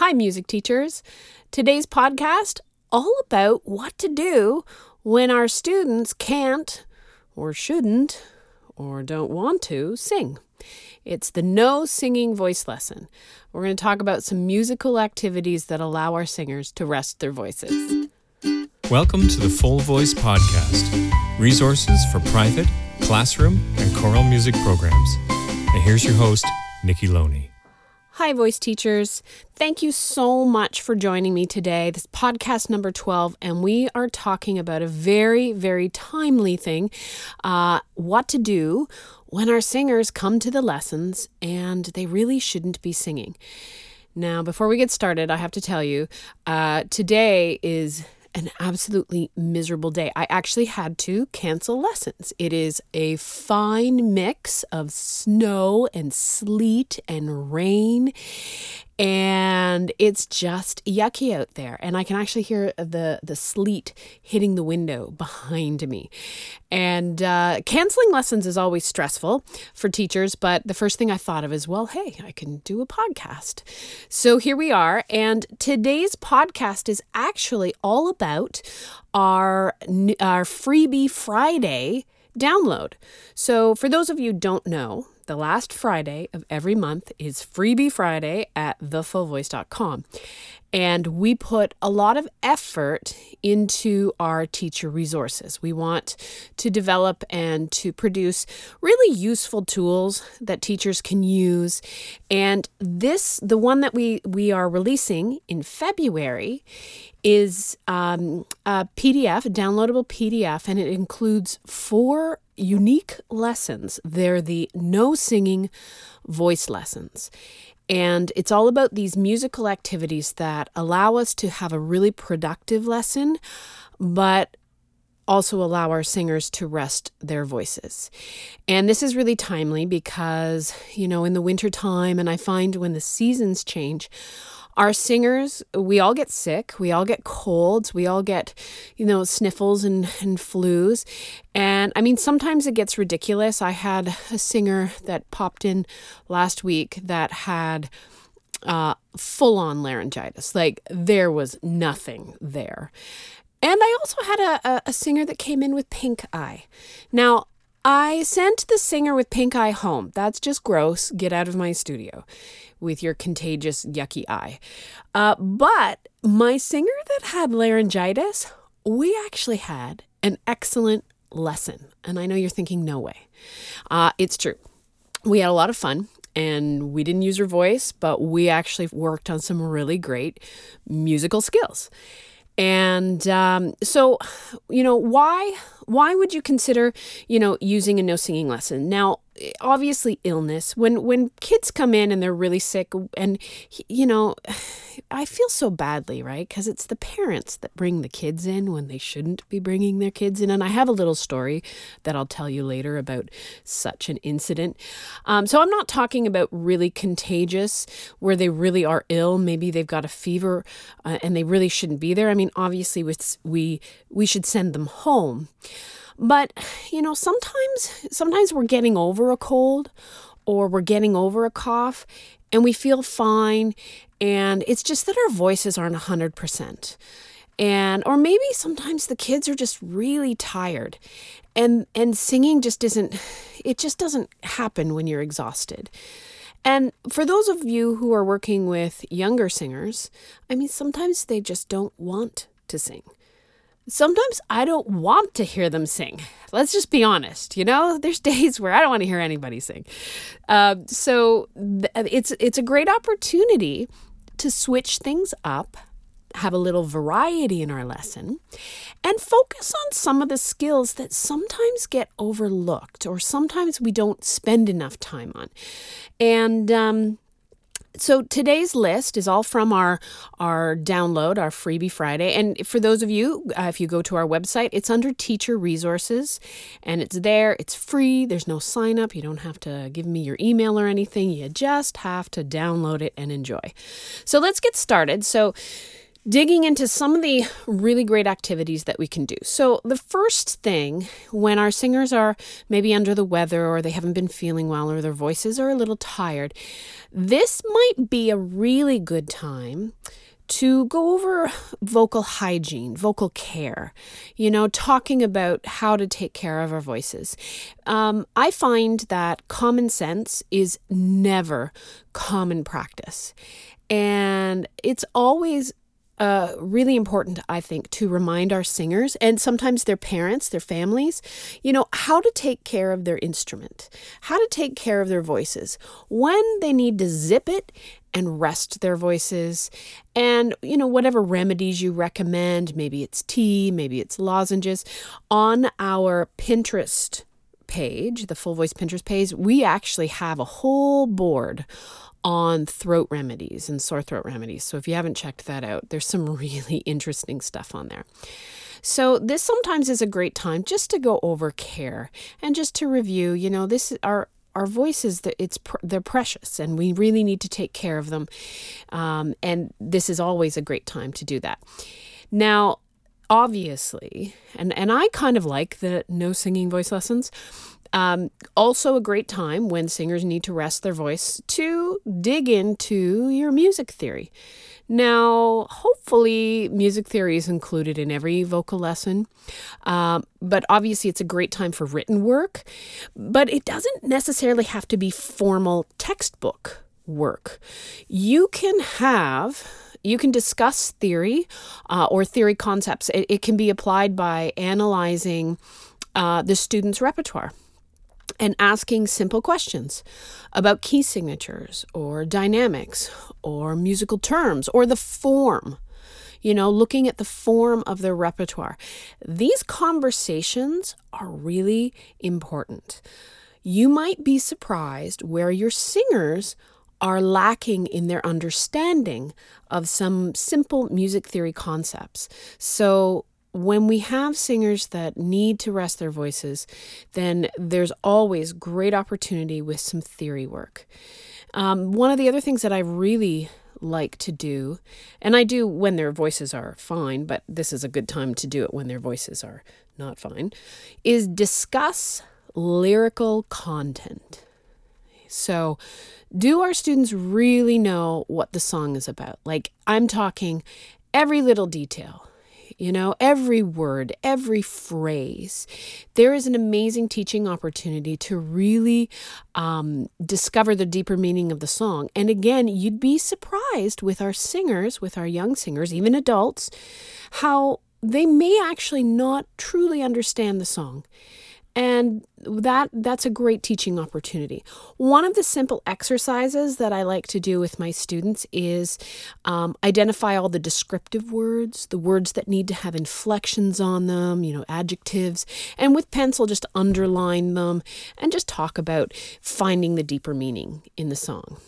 Hi, music teachers. Today's podcast all about what to do when our students can't or shouldn't or don't want to sing. It's the no singing voice lesson. We're going to talk about some musical activities that allow our singers to rest their voices. Welcome to the Full Voice Podcast resources for private, classroom, and choral music programs. And here's your host, Nikki Loney. Hi, voice teachers. Thank you so much for joining me today. This podcast number 12, and we are talking about a very, very timely thing uh, what to do when our singers come to the lessons and they really shouldn't be singing. Now, before we get started, I have to tell you uh, today is an absolutely miserable day. I actually had to cancel lessons. It is a fine mix of snow and sleet and rain and it's just yucky out there. And i can actually hear the the sleet hitting the window behind me. And uh, canceling lessons is always stressful for teachers but the first thing i thought of is well hey i can do a podcast. So here we are. And today's podcast is actually all about our our freebie friday download. So for those of you don't know the last Friday of every month is Freebie Friday at thefullvoice.com. And we put a lot of effort into our teacher resources. We want to develop and to produce really useful tools that teachers can use. And this, the one that we, we are releasing in February, is um, a PDF, a downloadable PDF, and it includes four unique lessons. They're the no singing voice lessons. And it's all about these musical activities that allow us to have a really productive lesson, but also allow our singers to rest their voices. And this is really timely because, you know, in the wintertime, and I find when the seasons change, our singers, we all get sick, we all get colds, we all get, you know, sniffles and, and flus. And I mean, sometimes it gets ridiculous. I had a singer that popped in last week that had uh, full on laryngitis. Like there was nothing there. And I also had a, a, a singer that came in with pink eye. Now, I sent the singer with pink eye home. That's just gross. Get out of my studio with your contagious, yucky eye. Uh, but my singer that had laryngitis, we actually had an excellent lesson. And I know you're thinking, no way. Uh, it's true. We had a lot of fun and we didn't use her voice, but we actually worked on some really great musical skills. And um, so, you know, why why would you consider, you know, using a no singing lesson? Now, obviously illness. When when kids come in and they're really sick and you know i feel so badly right? Because it's the parents that bring the kids in when they shouldn't be bringing their kids in. And i have a little story that i'll tell you later about such an incident. Um, so i'm not talking about really contagious where they really are ill. Maybe they've got a fever uh, and they really shouldn't be there. I mean obviously we we should send them home but, you know, sometimes sometimes we're getting over a cold or we're getting over a cough and we feel fine and it's just that our voices aren't 100%. And or maybe sometimes the kids are just really tired and and singing just isn't it just doesn't happen when you're exhausted. And for those of you who are working with younger singers, I mean sometimes they just don't want to sing sometimes I don't want to hear them sing. Let's just be honest. You know, there's days where I don't want to hear anybody sing. Uh, so th- it's it's a great opportunity to switch things up, have a little variety in our lesson, and focus on some of the skills that sometimes get overlooked or sometimes we don't spend enough time on. And um, so today's list is all from our our download our freebie friday. And for those of you uh, if you go to our website it's under teacher resources and it's there. It's free. There's no sign up. You don't have to give me your email or anything. You just have to download it and enjoy. So let's get started. So digging into some of the really great activities that we can do. So, the first thing when our singers are maybe under the weather or they haven't been feeling well or their voices are a little tired, this might be a really good time to go over vocal hygiene, vocal care, you know, talking about how to take care of our voices. Um, I find that common sense is never common practice. And it's always uh, really important, I think, to remind our singers and sometimes their parents, their families, you know, how to take care of their instrument, how to take care of their voices, when they need to zip it and rest their voices, and, you know, whatever remedies you recommend, maybe it's tea, maybe it's lozenges, on our Pinterest page, the Full Voice Pinterest page, we actually have a whole board on throat remedies and sore throat remedies. So if you haven't checked that out, there's some really interesting stuff on there. So this sometimes is a great time just to go over care and just to review, you know, this our our voices that it's they're precious and we really need to take care of them um, and this is always a great time to do that now obviously and and i kind of like the no singing voice lessons um, also, a great time when singers need to rest their voice to dig into your music theory. Now, hopefully, music theory is included in every vocal lesson, um, but obviously, it's a great time for written work. But it doesn't necessarily have to be formal textbook work. You can have you can discuss theory uh, or theory concepts. It, it, can be applied by analyzing uh, the student's repertoire and asking simple questions about key signatures or dynamics or musical terms or the form. You know, looking at the form of their repertoire. These conversations are really important. You might be surprised where your singers are lacking in their understanding of some simple music theory concepts. So, when we have singers that need to rest their voices, then there's always great opportunity with some theory work. Um, one of the other things that I really like to do, and I do when their voices are fine, but this is a good time to do it when their voices are not fine, is discuss lyrical content. So, do our students really know what the song is about? Like, I'm talking every little detail you know, every word, every phrase. There is an amazing teaching opportunity to really um, discover the deeper meaning of the song. And again, you'd be surprised with our singers, with our young singers, even adults, how they may actually not truly understand the song and that that's a great teaching opportunity. One of the simple exercises that i like to do with my students is um, identify all the descriptive words the words that need to have inflections on them you know adjectives and with pencil just underline them and just talk about finding the deeper meaning in the song.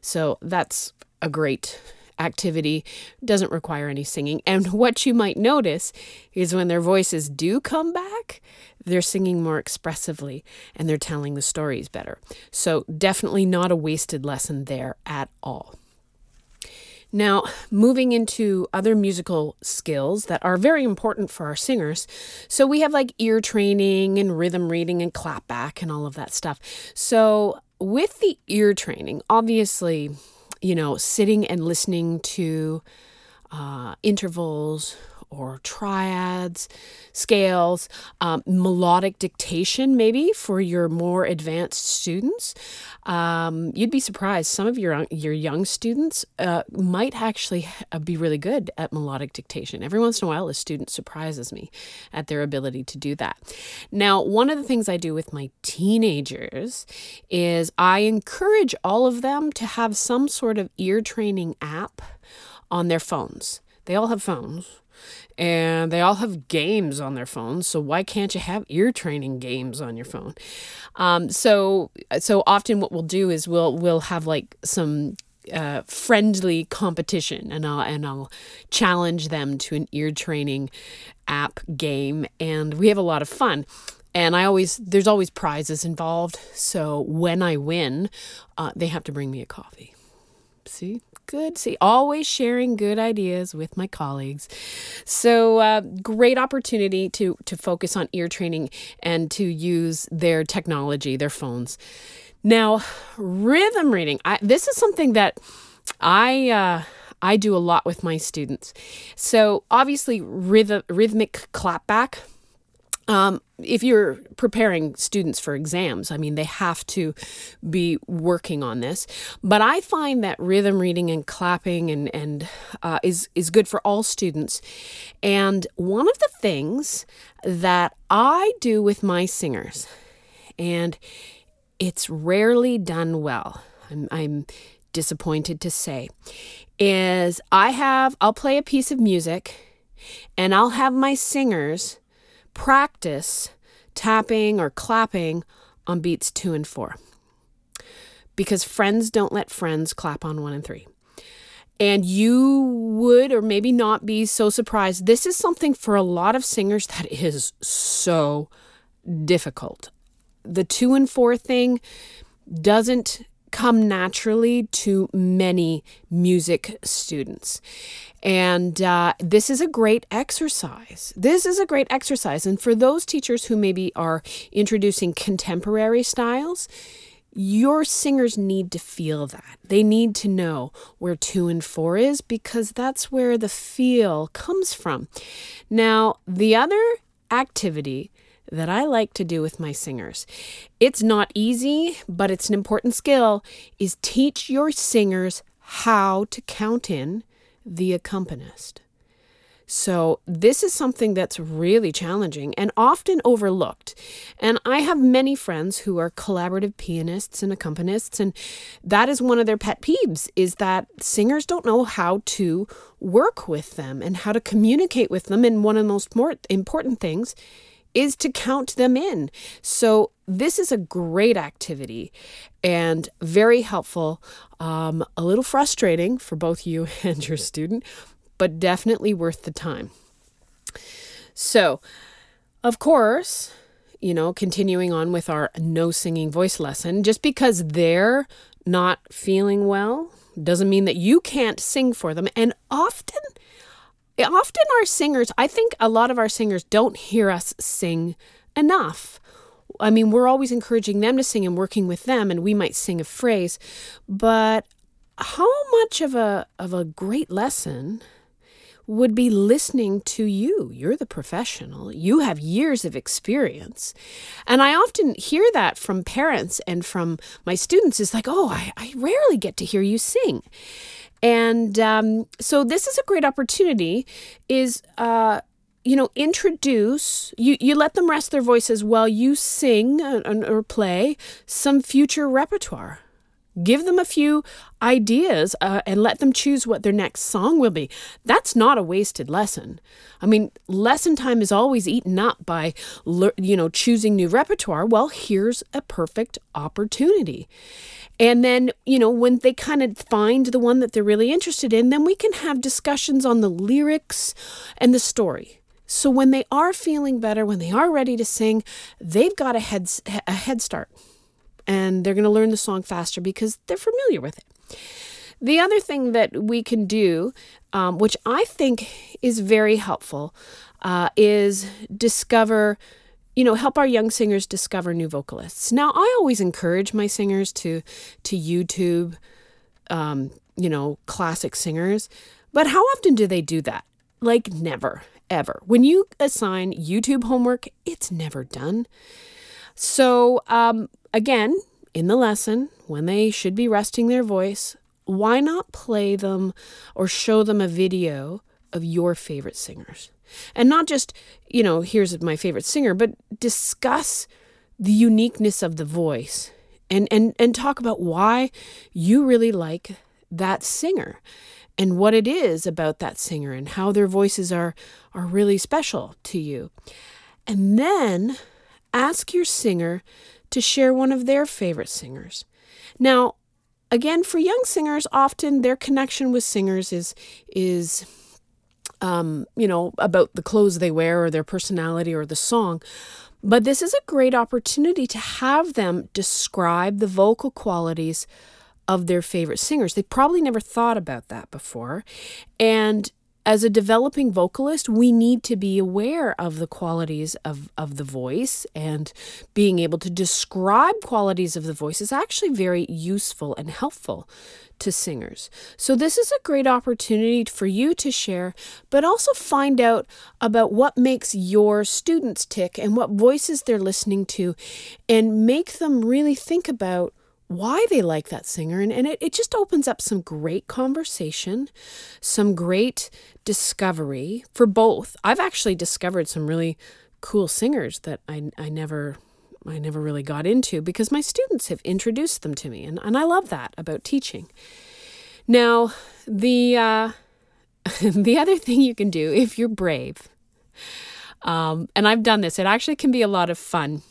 So that's a great activity doesn't require any singing. And what you might notice is when their voices do come back, they're singing more expressively and they're telling the stories better. So, definitely not a wasted lesson there at all. Now, moving into other musical skills that are very important for our singers. So, we have like ear training and rhythm reading and clap back and all of that stuff. So, with the ear training, obviously, you know, sitting and listening to uh, intervals or triads, scales, um, melodic dictation, maybe for your more advanced students. Um, you'd be surprised. Some of your your young students uh, might actually uh, be really good at melodic dictation. Every once in a while, a student surprises me at their ability to do that. Now, one of the things I do with my teenagers is I encourage all of them to have some sort of ear training app on their phones. They all have phones and they all have games on their phones. So why can't you have ear training games on your phone? Um, so so often what we'll do is we'll we'll have like some uh, friendly competition, and I'll and I'll challenge them to an ear training app game, and we have a lot of fun. And I always there's always prizes involved. So when I win, uh, they have to bring me a coffee. See, good. See, always sharing good ideas with my colleagues. So, uh, great opportunity to to focus on ear training and to use their technology, their phones. Now, rhythm reading. I, this is something that I. Uh, I do a lot with my students. So obviously, rhythm, rhythmic clapback um, if you're preparing students for exams, I mean, they have to be working on this. But I find that rhythm reading and clapping and, and uh, is, is good for all students. And one of the things that I do with my singers, and it's rarely done well, I'm, I'm disappointed to say, is I have, I'll play a piece of music and I'll have my singers practice tapping or clapping on beats two and four because friends don't let friends clap on one and three. And you would or maybe not be so surprised. This is something for a lot of singers that is so difficult. The two and four thing doesn't come naturally to many music students. And uh, this is a great exercise. This is a great exercise. And for those teachers who maybe are introducing contemporary styles, your singers need to feel that. They need to know where two and four is because that's where the feel comes from. Now, the other activity that I like to do with my singers. It's not easy, but it's an important skill is teach your singers how to count in the accompanist. So, this is something that's really challenging and often overlooked. And I have many friends who are collaborative pianists and accompanists and that is one of their pet peeves is that singers don't know how to work with them and how to communicate with them and one of the most more important things is to count them in. So, this is a great activity and very helpful. Um, a little frustrating for both you and your student, but definitely worth the time. So, of course, you know, continuing on with our no singing voice lesson, just because they're not feeling well doesn't mean that you can't sing for them. And often, often our singers, I think a lot of our singers don't hear us sing enough. I mean, we're always encouraging them to sing and working with them, and we might sing a phrase, but how much of a of a great lesson would be listening to you. You're the professional. You have years of experience. And I often hear that from parents and from my students is like, oh, I, I rarely get to hear you sing. And um, so this is a great opportunity is, uh, you know, introduce, you, you let them rest their voices while you sing or play some future repertoire. Give them a few ideas uh, and let them choose what their next song will be. That's not a wasted lesson. I mean, lesson time is always eaten up by, you know, choosing new repertoire. Well, here's a perfect opportunity. And then, you know, when they kind of find the one that they're really interested in, then we can have discussions on the lyrics and the story. So when they are feeling better, when they are ready to sing, they've got a head, a head start and they're going to learn the song faster because they're familiar with it. The other thing that we can do, um, which I think is very helpful, uh, is discover you know, help our young singers discover new vocalists. Now, I always encourage my singers to to YouTube, um, you know, classic singers, but how often do they do that? Like never, ever. When you assign YouTube homework, it's never done. So, um, again, in the lesson, when they should be resting their voice, why not play them or show them a video of your favorite singers? And not just, you know, here's my favorite singer, but discuss the uniqueness of the voice and, and, and talk about why you really like that singer and what it is about that singer and how their voices are, are really special to you. And then ask your singer to share one of their favorite singers. Now, again, for young singers, often their connection with singers is is um, you know, about the clothes they wear or their personality or the song. But this is a great opportunity to have them describe the vocal qualities of their favorite singers. They probably never thought about that before. And as a developing vocalist, we need to be aware of the qualities of, of the voice, and being able to describe qualities of the voice is actually very useful and helpful to singers. So, this is a great opportunity for you to share, but also find out about what makes your students tick and what voices they're listening to, and make them really think about why they like that singer. And, and it, it just opens up some great conversation, some great discovery for both. I've actually discovered some really cool singers that I, I never I never really got into because my students have introduced them to me and, and I love that about teaching. Now the uh, the other thing you can do if you're brave, um, and I've done this, it actually can be a lot of fun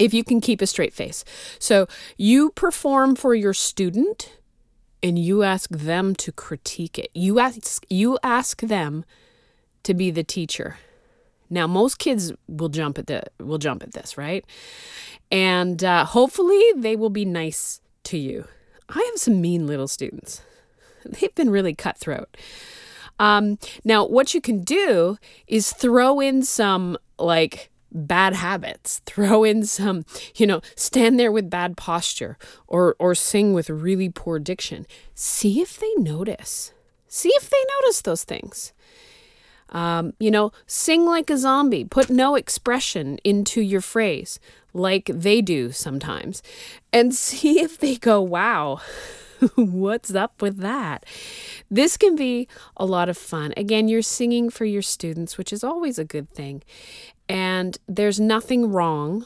if you can keep a straight face. So you perform for your student and you ask them to critique it. You ask you ask them to be the teacher. Now most kids will jump at the will jump at this, right? And uh, hopefully they will be nice to you. I have some mean little students. They've been really cutthroat. Um, now, what you can do is throw in some like bad habits throw in some you know stand there with bad posture or or sing with really poor diction see if they notice see if they notice those things um, you know sing like a zombie put no expression into your phrase like they do sometimes and see if they go wow What's up with that? This can be a lot of fun. Again, you're singing for your students, which is always a good thing. And there's nothing wrong.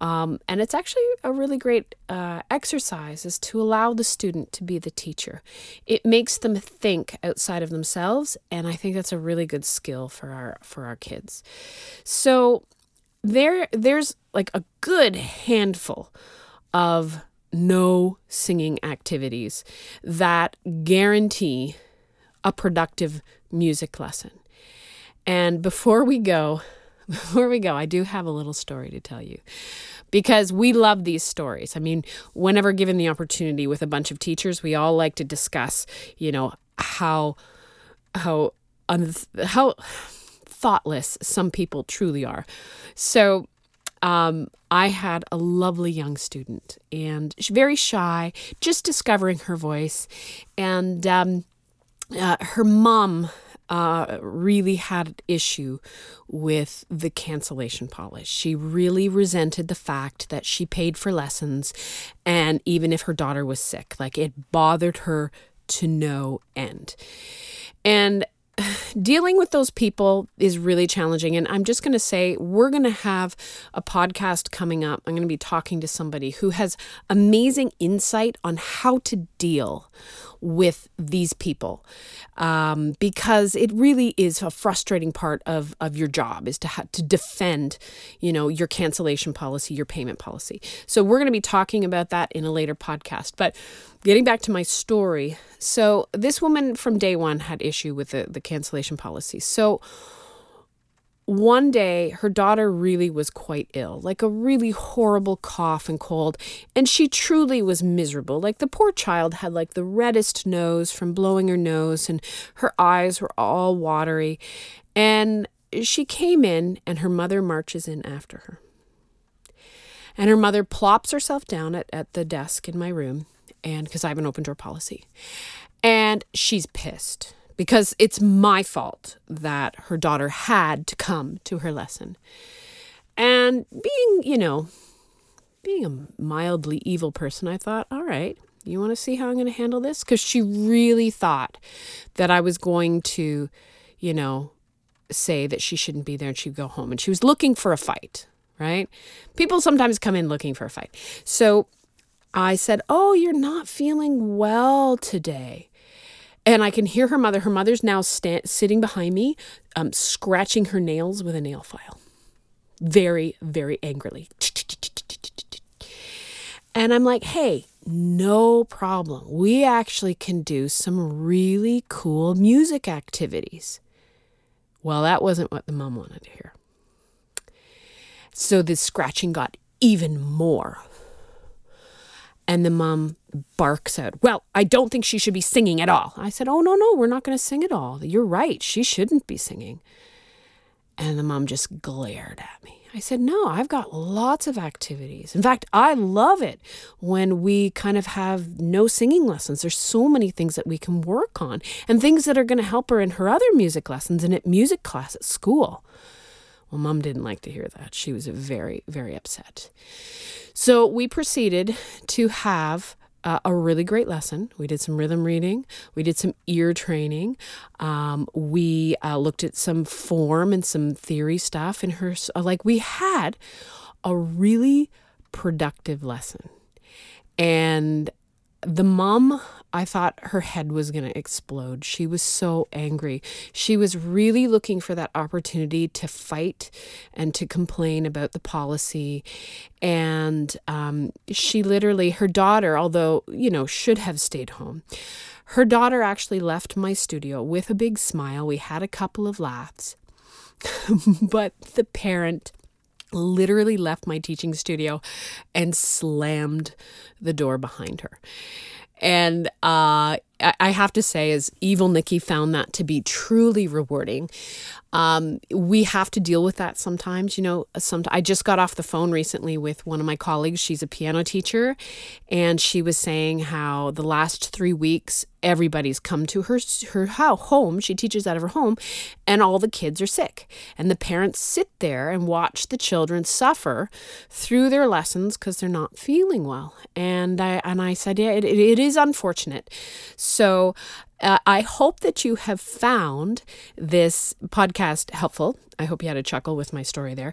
Um, and it's actually a really great uh, exercise is to allow the student to be the teacher. It makes them think outside of themselves, and I think that's a really good skill for our for our kids. So there there's like a good handful of no singing activities that guarantee a productive music lesson. And before we go, before we go, I do have a little story to tell you because we love these stories. I mean, whenever given the opportunity with a bunch of teachers, we all like to discuss, you know, how how un- how thoughtless some people truly are. So um, I had a lovely young student and very shy, just discovering her voice. And um, uh, her mom uh, really had an issue with the cancellation policy. She really resented the fact that she paid for lessons, and even if her daughter was sick, like it bothered her to no end. And dealing with those people is really challenging. And I'm just going to say, we're going to have a podcast coming up. I'm going to be talking to somebody who has amazing insight on how to deal with these people um, because it really is a frustrating part of, of your job is to to defend you know your cancellation policy your payment policy so we're going to be talking about that in a later podcast but getting back to my story so this woman from day one had issue with the, the cancellation policy so one day her daughter really was quite ill, like a really horrible cough and cold, and she truly was miserable. Like the poor child had like the reddest nose from blowing her nose, and her eyes were all watery. And she came in, and her mother marches in after her. And her mother plops herself down at, at the desk in my room, and because I have an open door policy, and she's pissed because it's my fault that her daughter had to come to her lesson. And being, you know, being a mildly evil person, I thought, all right, you want to see how I'm going to handle this? Because she really thought that I was going to, you know, say that she shouldn't be there and she'd go home. And she was looking for a fight, right? People sometimes come in looking for a fight. So I said, Oh, you're not feeling well today. And I can hear her mother. Her mother's now sta- sitting behind me, um, scratching her nails with a nail file, very, very angrily. And I'm like, hey, no problem. We actually can do some really cool music activities. Well, that wasn't what the mom wanted to hear. So the scratching got even more And the mom barks out, Well, I don't think she should be singing at all. I said, Oh, no, no, we're not going to sing at all. You're right. She shouldn't be singing. And the mom just glared at me. I said, No, I've got lots of activities. In fact, I love it when we kind of have no singing lessons. There's so many things that we can work on and things that are going to help her in her other music lessons and at music class at school. Well, mom didn't like to hear that. She was very, very upset. So we proceeded to have uh, a really great lesson. We did some rhythm reading, we did some ear training, um, we uh, looked at some form and some theory stuff in her. Uh, like, we had a really productive lesson. And the mom, I thought her head was going to explode. She was so angry. She was really looking for that opportunity to fight and to complain about the policy. And um, she literally, her daughter, although, you know, should have stayed home, her daughter actually left my studio with a big smile. We had a couple of laughs. but the parent literally left my teaching studio and slammed the door behind her. And uh, I have to say, as evil Nikki found that to be truly rewarding. Um, we have to deal with that sometimes. You know, some I just got off the phone recently with one of my colleagues. She's a piano teacher, and she was saying how the last three weeks everybody's come to her her home. She teaches out of her home, and all the kids are sick, and the parents sit there and watch the children suffer through their lessons because they're not feeling well. And I and I said, yeah, it, it is unfortunate. Uh, I hope that you have found this podcast helpful. I hope you had a chuckle with my story there.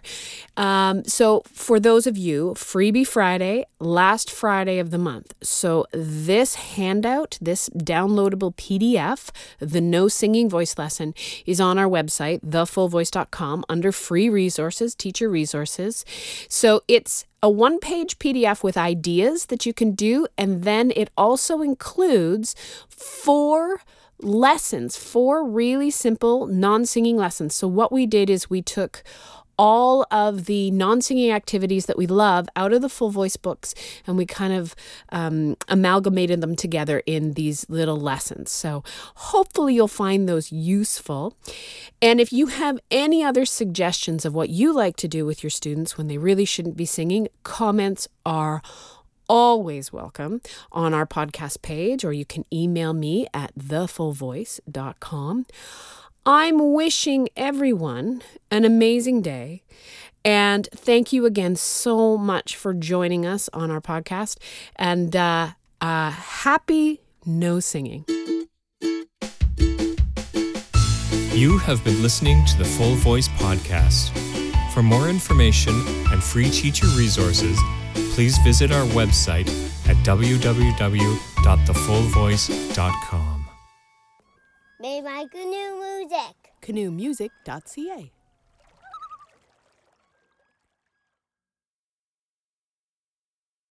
Um, so, for those of you, Freebie Friday, last Friday of the month. So, this handout, this downloadable PDF, the No Singing Voice Lesson, is on our website, thefullvoice.com, under free resources, teacher resources. So, it's a one page PDF with ideas that you can do, and then it also includes four lessons, four really simple non singing lessons. So, what we did is we took all of the non singing activities that we love out of the full voice books and we kind of um, amalgamated them together in these little lessons. So hopefully you'll find those useful. And if you have any other suggestions of what you like to do with your students when they really shouldn't be singing, comments are always welcome on our podcast page, or you can email me at thefullvoice.com. I'm wishing everyone an amazing day. And thank you again so much for joining us on our podcast. And uh, uh, happy no singing. You have been listening to the Full Voice Podcast. For more information and free teacher resources, please visit our website at www.thefullvoice.com. May my canoe music. Canoemusic.ca